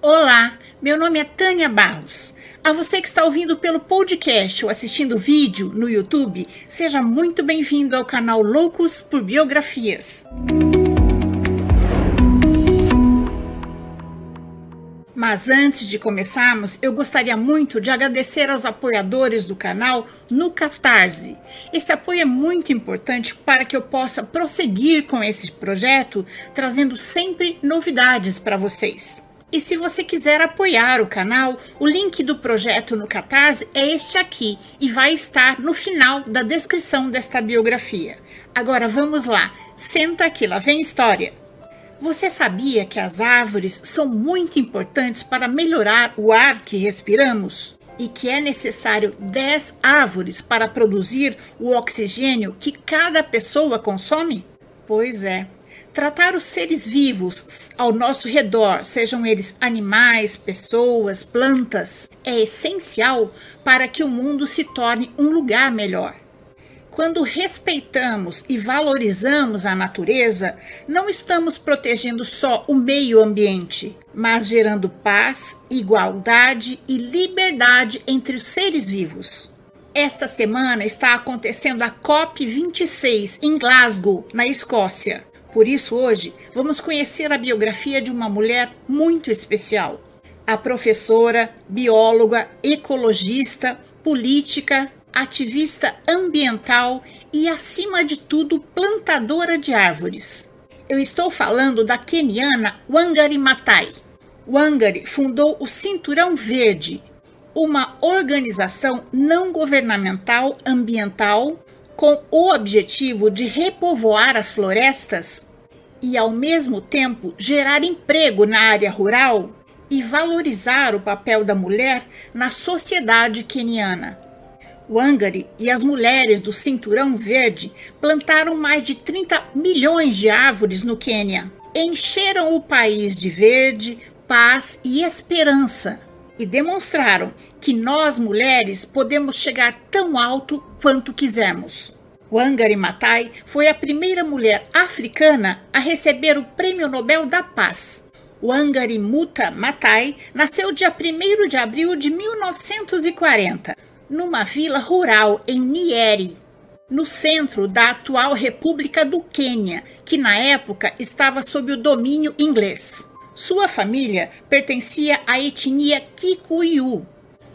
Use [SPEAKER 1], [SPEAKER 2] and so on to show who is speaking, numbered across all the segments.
[SPEAKER 1] Olá, meu nome é Tânia Barros. A você que está ouvindo pelo podcast ou assistindo o vídeo no YouTube, seja muito bem-vindo ao canal Loucos por Biografias. Mas antes de começarmos, eu gostaria muito de agradecer aos apoiadores do canal no Catarse. Esse apoio é muito importante para que eu possa prosseguir com esse projeto, trazendo sempre novidades para vocês. E se você quiser apoiar o canal, o link do projeto no Catarse é este aqui e vai estar no final da descrição desta biografia. Agora vamos lá, senta aqui, lá vem história. Você sabia que as árvores são muito importantes para melhorar o ar que respiramos? E que é necessário 10 árvores para produzir o oxigênio que cada pessoa consome? Pois é. Tratar os seres vivos ao nosso redor, sejam eles animais, pessoas, plantas, é essencial para que o mundo se torne um lugar melhor. Quando respeitamos e valorizamos a natureza, não estamos protegendo só o meio ambiente, mas gerando paz, igualdade e liberdade entre os seres vivos. Esta semana está acontecendo a COP26 em Glasgow, na Escócia. Por isso, hoje, vamos conhecer a biografia de uma mulher muito especial. A professora, bióloga, ecologista, política ativista ambiental e, acima de tudo, plantadora de árvores. Eu estou falando da keniana Wangari Maathai. Wangari fundou o Cinturão Verde, uma organização não governamental ambiental com o objetivo de repovoar as florestas e, ao mesmo tempo, gerar emprego na área rural e valorizar o papel da mulher na sociedade queniana. Wangari e as mulheres do Cinturão Verde plantaram mais de 30 milhões de árvores no Quênia. Encheram o país de verde, paz e esperança e demonstraram que nós mulheres podemos chegar tão alto quanto quisermos. Wangari Maathai foi a primeira mulher africana a receber o Prêmio Nobel da Paz. Wangari Muta Maathai nasceu dia 1 de abril de 1940 numa vila rural em Nieri, no centro da atual República do Quênia, que na época estava sob o domínio inglês. Sua família pertencia à etnia Kikuyu,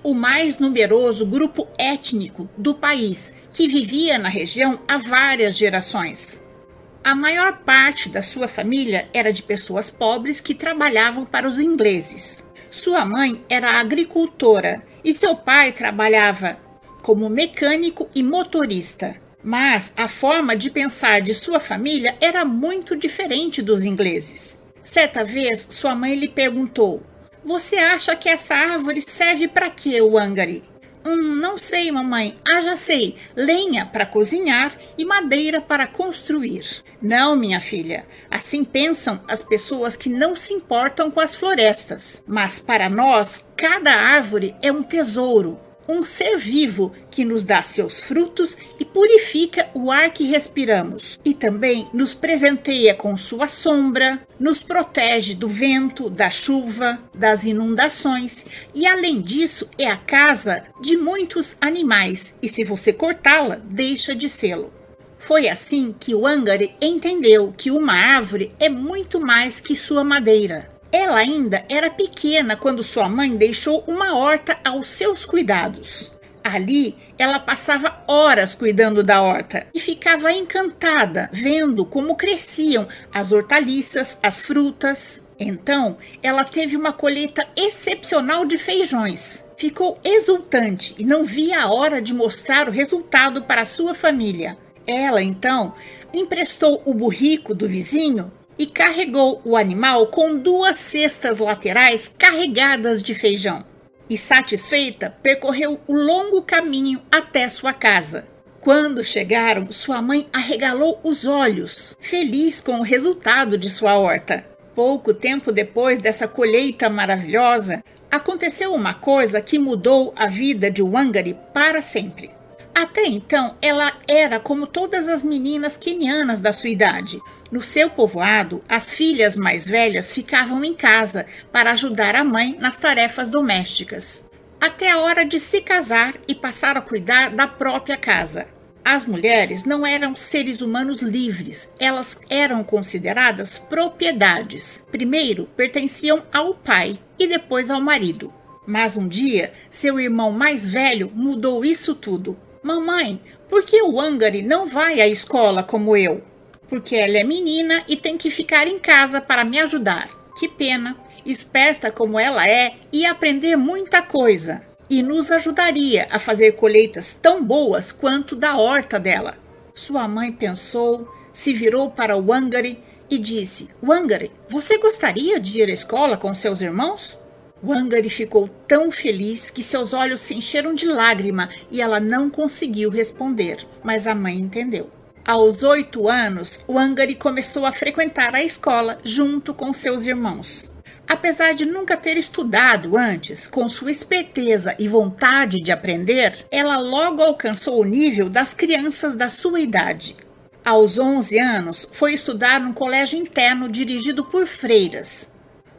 [SPEAKER 1] o mais numeroso grupo étnico do país, que vivia na região há várias gerações. A maior parte da sua família era de pessoas pobres que trabalhavam para os ingleses. Sua mãe era agricultora e seu pai trabalhava como mecânico e motorista. Mas a forma de pensar de sua família era muito diferente dos ingleses. Certa vez, sua mãe lhe perguntou: Você acha que essa árvore serve para quê, Wangari? Hum, não sei, mamãe. Ah, já sei. Lenha para cozinhar e madeira para construir. Não, minha filha. Assim pensam as pessoas que não se importam com as florestas. Mas para nós, cada árvore é um tesouro, um ser vivo que nos dá seus frutos e purifica o ar que respiramos, e também nos presenteia com sua sombra, nos protege do vento, da chuva, das inundações, e além disso, é a casa de muitos animais, e se você cortá-la, deixa de sê-lo. Foi assim que o Angari entendeu que uma árvore é muito mais que sua madeira ela ainda era pequena quando sua mãe deixou uma horta aos seus cuidados. Ali, ela passava horas cuidando da horta e ficava encantada vendo como cresciam as hortaliças, as frutas. Então, ela teve uma colheita excepcional de feijões. Ficou exultante e não via a hora de mostrar o resultado para sua família. Ela, então, emprestou o burrico do vizinho e carregou o animal com duas cestas laterais carregadas de feijão. E satisfeita, percorreu o longo caminho até sua casa. Quando chegaram, sua mãe arregalou os olhos, feliz com o resultado de sua horta. Pouco tempo depois dessa colheita maravilhosa, aconteceu uma coisa que mudou a vida de Wangari para sempre. Até então, ela era como todas as meninas quenianas da sua idade. No seu povoado, as filhas mais velhas ficavam em casa para ajudar a mãe nas tarefas domésticas, até a hora de se casar e passar a cuidar da própria casa. As mulheres não eram seres humanos livres, elas eram consideradas propriedades. Primeiro pertenciam ao pai e depois ao marido. Mas um dia, seu irmão mais velho mudou isso tudo. Mamãe, por que o Angari não vai à escola como eu? Porque ela é menina e tem que ficar em casa para me ajudar. Que pena. Esperta como ela é, ia aprender muita coisa e nos ajudaria a fazer colheitas tão boas quanto da horta dela. Sua mãe pensou, se virou para Wangari e disse: Wangari, você gostaria de ir à escola com seus irmãos? Wangari ficou tão feliz que seus olhos se encheram de lágrima e ela não conseguiu responder, mas a mãe entendeu. Aos oito anos, Wangari começou a frequentar a escola junto com seus irmãos. Apesar de nunca ter estudado antes, com sua esperteza e vontade de aprender, ela logo alcançou o nível das crianças da sua idade. Aos 11 anos, foi estudar num colégio interno dirigido por freiras.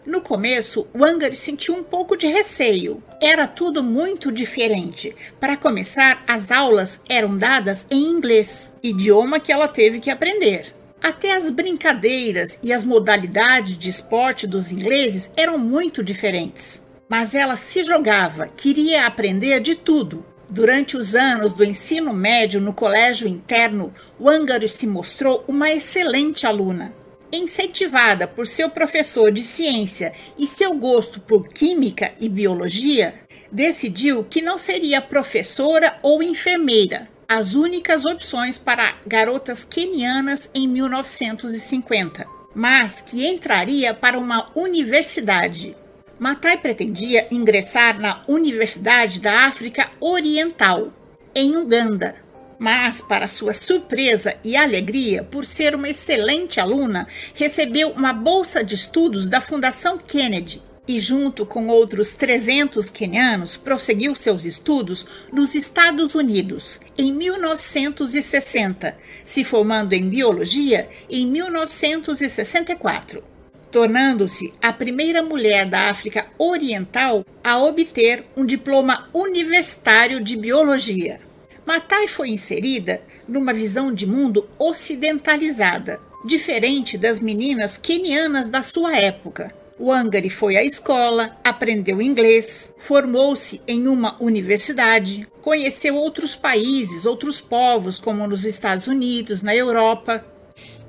[SPEAKER 1] No começo, Wangari sentiu um pouco de receio. Era tudo muito diferente. Para começar, as aulas eram dadas em inglês, idioma que ela teve que aprender. Até as brincadeiras e as modalidades de esporte dos ingleses eram muito diferentes. Mas ela se jogava, queria aprender de tudo. Durante os anos do ensino médio no colégio interno, Wangari se mostrou uma excelente aluna. Incentivada por seu professor de ciência e seu gosto por química e biologia, decidiu que não seria professora ou enfermeira, as únicas opções para garotas quenianas em 1950, mas que entraria para uma universidade. Matai pretendia ingressar na Universidade da África Oriental, em Uganda, mas, para sua surpresa e alegria, por ser uma excelente aluna, recebeu uma bolsa de estudos da Fundação Kennedy e, junto com outros 300 quenianos, prosseguiu seus estudos nos Estados Unidos em 1960, se formando em biologia em 1964, tornando-se a primeira mulher da África Oriental a obter um diploma universitário de biologia. Matai foi inserida numa visão de mundo ocidentalizada, diferente das meninas quenianas da sua época Wangari foi à escola, aprendeu inglês, formou-se em uma universidade, conheceu outros países, outros povos, como nos Estados Unidos, na Europa.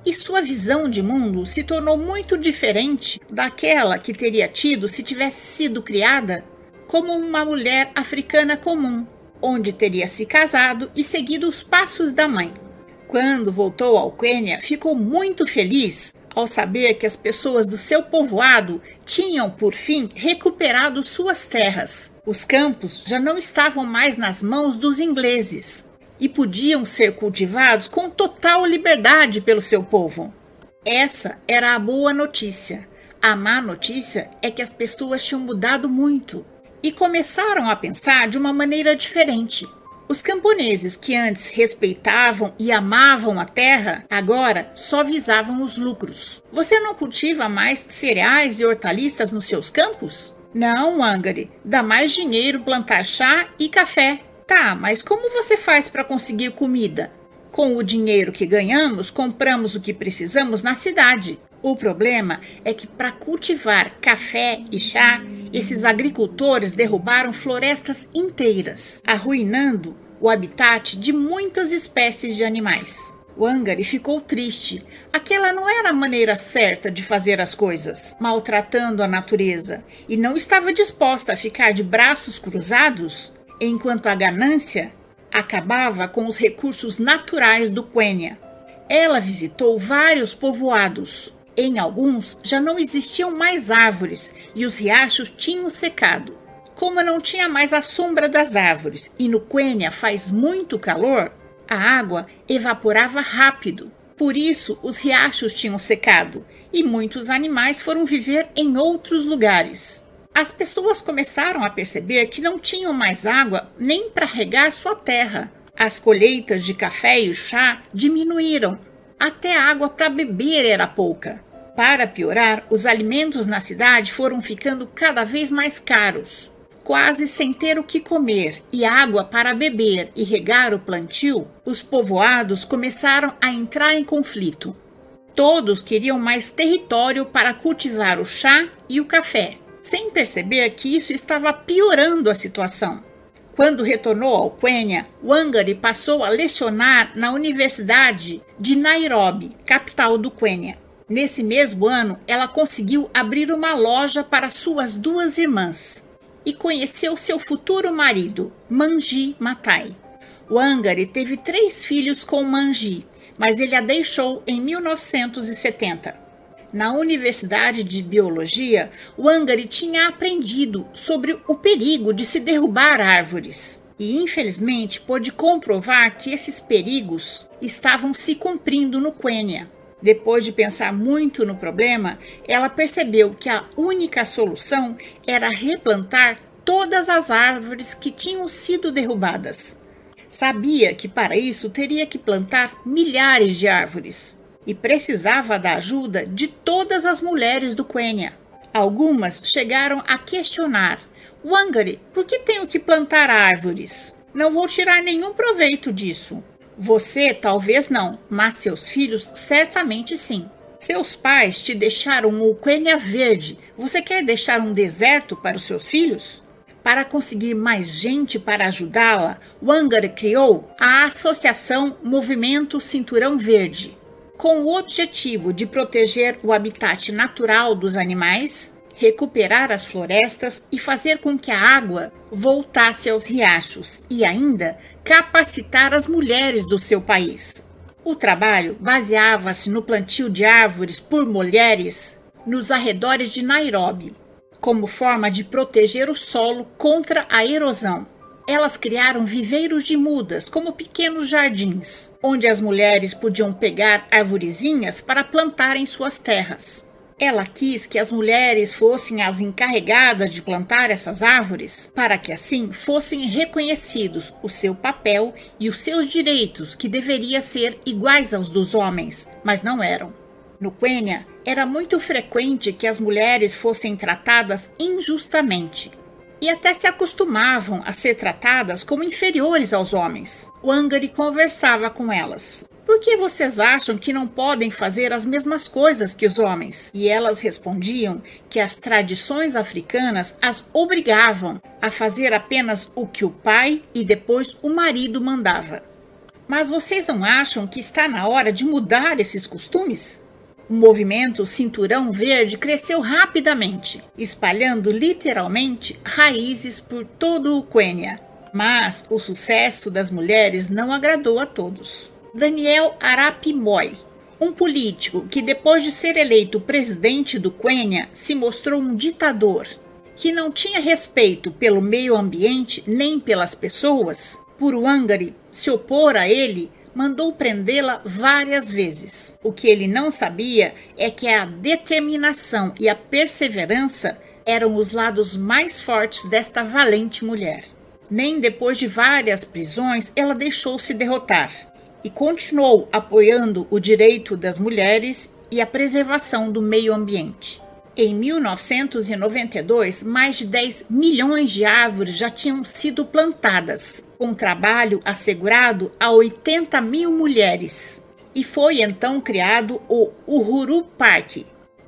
[SPEAKER 1] E sua visão de mundo se tornou muito diferente daquela que teria tido se tivesse sido criada como uma mulher africana comum, onde teria se casado e seguido os passos da mãe. Quando voltou ao Quênia, ficou muito feliz ao saber que as pessoas do seu povoado tinham, por fim, recuperado suas terras. Os campos já não estavam mais nas mãos dos ingleses e podiam ser cultivados com total liberdade pelo seu povo. Essa era a boa notícia. A má notícia é que as pessoas tinham mudado muito e começaram a pensar de uma maneira diferente. Os camponeses que antes respeitavam e amavam a terra, agora só visavam os lucros. Você não cultiva mais cereais e hortaliças nos seus campos? Não, Angari. Dá mais dinheiro plantar chá e café. Tá, mas como você faz para conseguir comida? Com o dinheiro que ganhamos, compramos o que precisamos na cidade. O problema é que para cultivar café e chá, esses agricultores derrubaram florestas inteiras, arruinando o habitat de muitas espécies de animais. Wangari ficou triste. Aquela não era a maneira certa de fazer as coisas, maltratando a natureza, e não estava disposta a ficar de braços cruzados enquanto a ganância acabava com os recursos naturais do Quênia. Ela visitou vários povoados, em alguns já não existiam mais árvores e os riachos tinham secado. Como não tinha mais a sombra das árvores e no Quênia faz muito calor, a água evaporava rápido. Por isso, os riachos tinham secado e muitos animais foram viver em outros lugares. As pessoas começaram a perceber que não tinham mais água nem para regar sua terra. As colheitas de café e chá diminuíram. Até água para beber era pouca. Para piorar, os alimentos na cidade foram ficando cada vez mais caros. Quase sem ter o que comer e água para beber e regar o plantio, os povoados começaram a entrar em conflito. Todos queriam mais território para cultivar o chá e o café, sem perceber que isso estava piorando a situação. Quando retornou ao Quênia, Wangari passou a lecionar na Universidade de Nairobi, capital do Quênia. Nesse mesmo ano, ela conseguiu abrir uma loja para suas duas irmãs e conheceu seu futuro marido, Manji Matai. Wangari teve três filhos com Manji, mas ele a deixou em 1970. Na Universidade de Biologia, Wangari tinha aprendido sobre o perigo de se derrubar árvores. E infelizmente pôde comprovar que esses perigos estavam se cumprindo no Quênia. Depois de pensar muito no problema, ela percebeu que a única solução era replantar todas as árvores que tinham sido derrubadas. Sabia que para isso teria que plantar milhares de árvores e precisava da ajuda de todas as mulheres do Quênia. Algumas chegaram a questionar: Wangari, por que tenho que plantar árvores? Não vou tirar nenhum proveito disso. Você talvez não, mas seus filhos certamente sim. Seus pais te deixaram o Quênia verde. Você quer deixar um deserto para os seus filhos? Para conseguir mais gente para ajudá-la, Wangari criou a Associação Movimento Cinturão Verde, com o objetivo de proteger o habitat natural dos animais, recuperar as florestas e fazer com que a água voltasse aos riachos e ainda capacitar as mulheres do seu país. O trabalho baseava-se no plantio de árvores por mulheres nos arredores de Nairobi, como forma de proteger o solo contra a erosão. Elas criaram viveiros de mudas, como pequenos jardins, onde as mulheres podiam pegar arvorezinhas para plantar em suas terras. Ela quis que as mulheres fossem as encarregadas de plantar essas árvores, para que assim fossem reconhecidos o seu papel e os seus direitos, que deveria ser iguais aos dos homens, mas não eram. No Quênia, era muito frequente que as mulheres fossem tratadas injustamente e até se acostumavam a ser tratadas como inferiores aos homens. O Angari conversava com elas. Por que vocês acham que não podem fazer as mesmas coisas que os homens? E elas respondiam que as tradições africanas as obrigavam a fazer apenas o que o pai e depois o marido mandava. Mas vocês não acham que está na hora de mudar esses costumes? O movimento Cinturão Verde cresceu rapidamente, espalhando literalmente raízes por todo o Quênia. Mas o sucesso das mulheres não agradou a todos. Daniel Arap Moi, um político que depois de ser eleito presidente do Quênia se mostrou um ditador, que não tinha respeito pelo meio ambiente nem pelas pessoas, por Wangari se opor a ele mandou prendê-la várias vezes. O que ele não sabia é que a determinação e a perseverança eram os lados mais fortes desta valente mulher. Nem depois de várias prisões ela deixou-se derrotar e continuou apoiando o direito das mulheres e a preservação do meio ambiente. Em 1992, mais de 10 milhões de árvores já tinham sido plantadas, com trabalho assegurado a 80 mil mulheres. E foi então criado o Uhuru Park,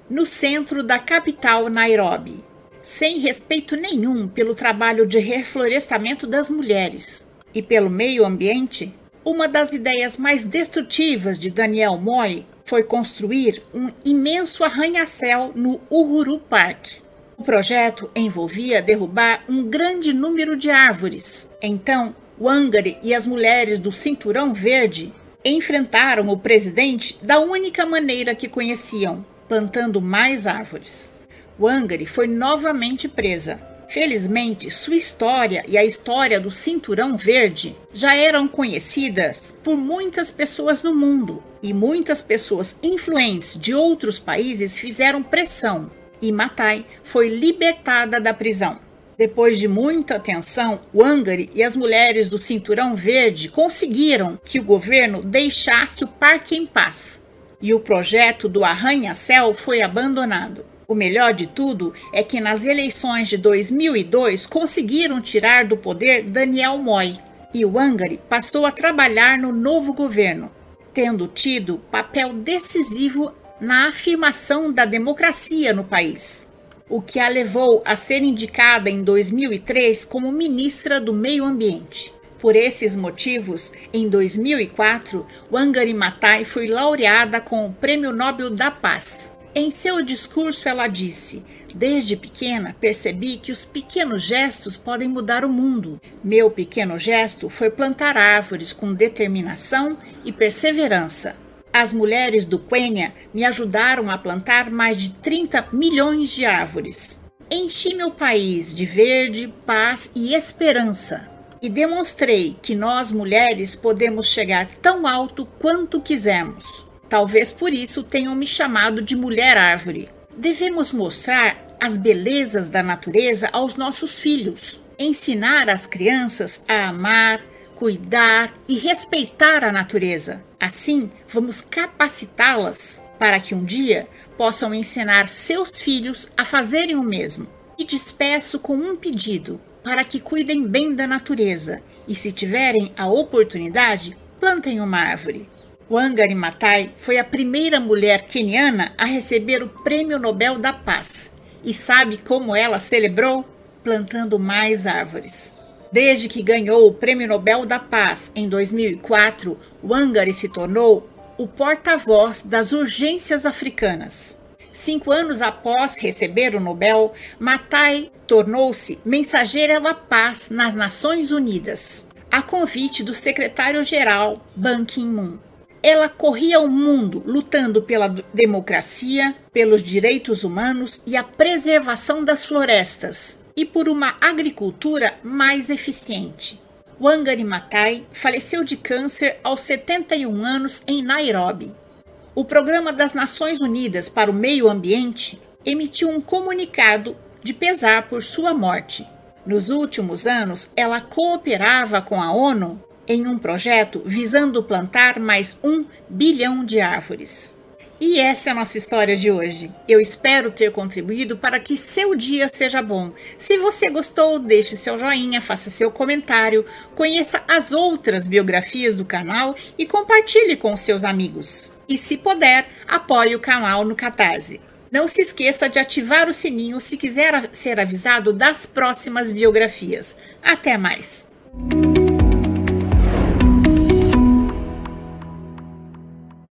[SPEAKER 1] no centro da capital Nairobi, sem respeito nenhum pelo trabalho de reflorestamento das mulheres e pelo meio ambiente. Uma das ideias mais destrutivas de Daniel Moi foi construir um imenso arranha-céu no Uhuru Park. O projeto envolvia derrubar um grande número de árvores. Então, Wangari e as mulheres do Cinturão Verde enfrentaram o presidente da única maneira que conheciam, plantando mais árvores. Wangari foi novamente presa Felizmente, sua história e a história do Cinturão Verde já eram conhecidas por muitas pessoas no mundo, e muitas pessoas influentes de outros países fizeram pressão, e Matai foi libertada da prisão. Depois de muita tensão, Wangari e as mulheres do Cinturão Verde conseguiram que o governo deixasse o parque em paz. E o projeto do arranha-céu foi abandonado. O melhor de tudo é que nas eleições de 2002 conseguiram tirar do poder Daniel Moi e Wangari passou a trabalhar no novo governo, tendo tido papel decisivo na afirmação da democracia no país o que a levou a ser indicada em 2003 como ministra do Meio Ambiente. Por esses motivos, em 2004, Wangari Maathai foi laureada com o Prêmio Nobel da Paz. Em seu discurso, ela disse: Desde pequena percebi que os pequenos gestos podem mudar o mundo. Meu pequeno gesto foi plantar árvores com determinação e perseverança. As mulheres do Quênia me ajudaram a plantar mais de 30 milhões de árvores. Enchi meu país de verde, paz e esperança. E demonstrei que nós mulheres podemos chegar tão alto quanto quisermos. Talvez por isso tenham me chamado de mulher árvore. Devemos mostrar as belezas da natureza aos nossos filhos, ensinar as crianças a amar, cuidar e respeitar a natureza. Assim, vamos capacitá-las para que um dia possam ensinar seus filhos a fazerem o mesmo. E despeço com um pedido para que cuidem bem da natureza e, se tiverem a oportunidade, plantem uma árvore. Wangari Maathai foi a primeira mulher queniana a receber o Prêmio Nobel da Paz. E sabe como ela celebrou? Plantando mais árvores. Desde que ganhou o Prêmio Nobel da Paz em 2004, Wangari se tornou o porta-voz das urgências africanas. Cinco anos após receber o Nobel, Matai tornou-se mensageira da paz nas Nações Unidas, a convite do secretário-geral Ban Ki-moon. Ela corria o mundo lutando pela democracia, pelos direitos humanos e a preservação das florestas, e por uma agricultura mais eficiente. Wangari Maathai faleceu de câncer aos 71 anos em Nairobi. O Programa das Nações Unidas para o Meio Ambiente emitiu um comunicado de pesar por sua morte. Nos últimos anos, ela cooperava com a ONU em um projeto visando plantar mais um bilhão de árvores. E essa é a nossa história de hoje. Eu espero ter contribuído para que seu dia seja bom. Se você gostou, deixe seu joinha, faça seu comentário, conheça as outras biografias do canal e compartilhe com seus amigos. E se puder, apoie o canal no Catarse. Não se esqueça de ativar o sininho se quiser ser avisado das próximas biografias. Até mais!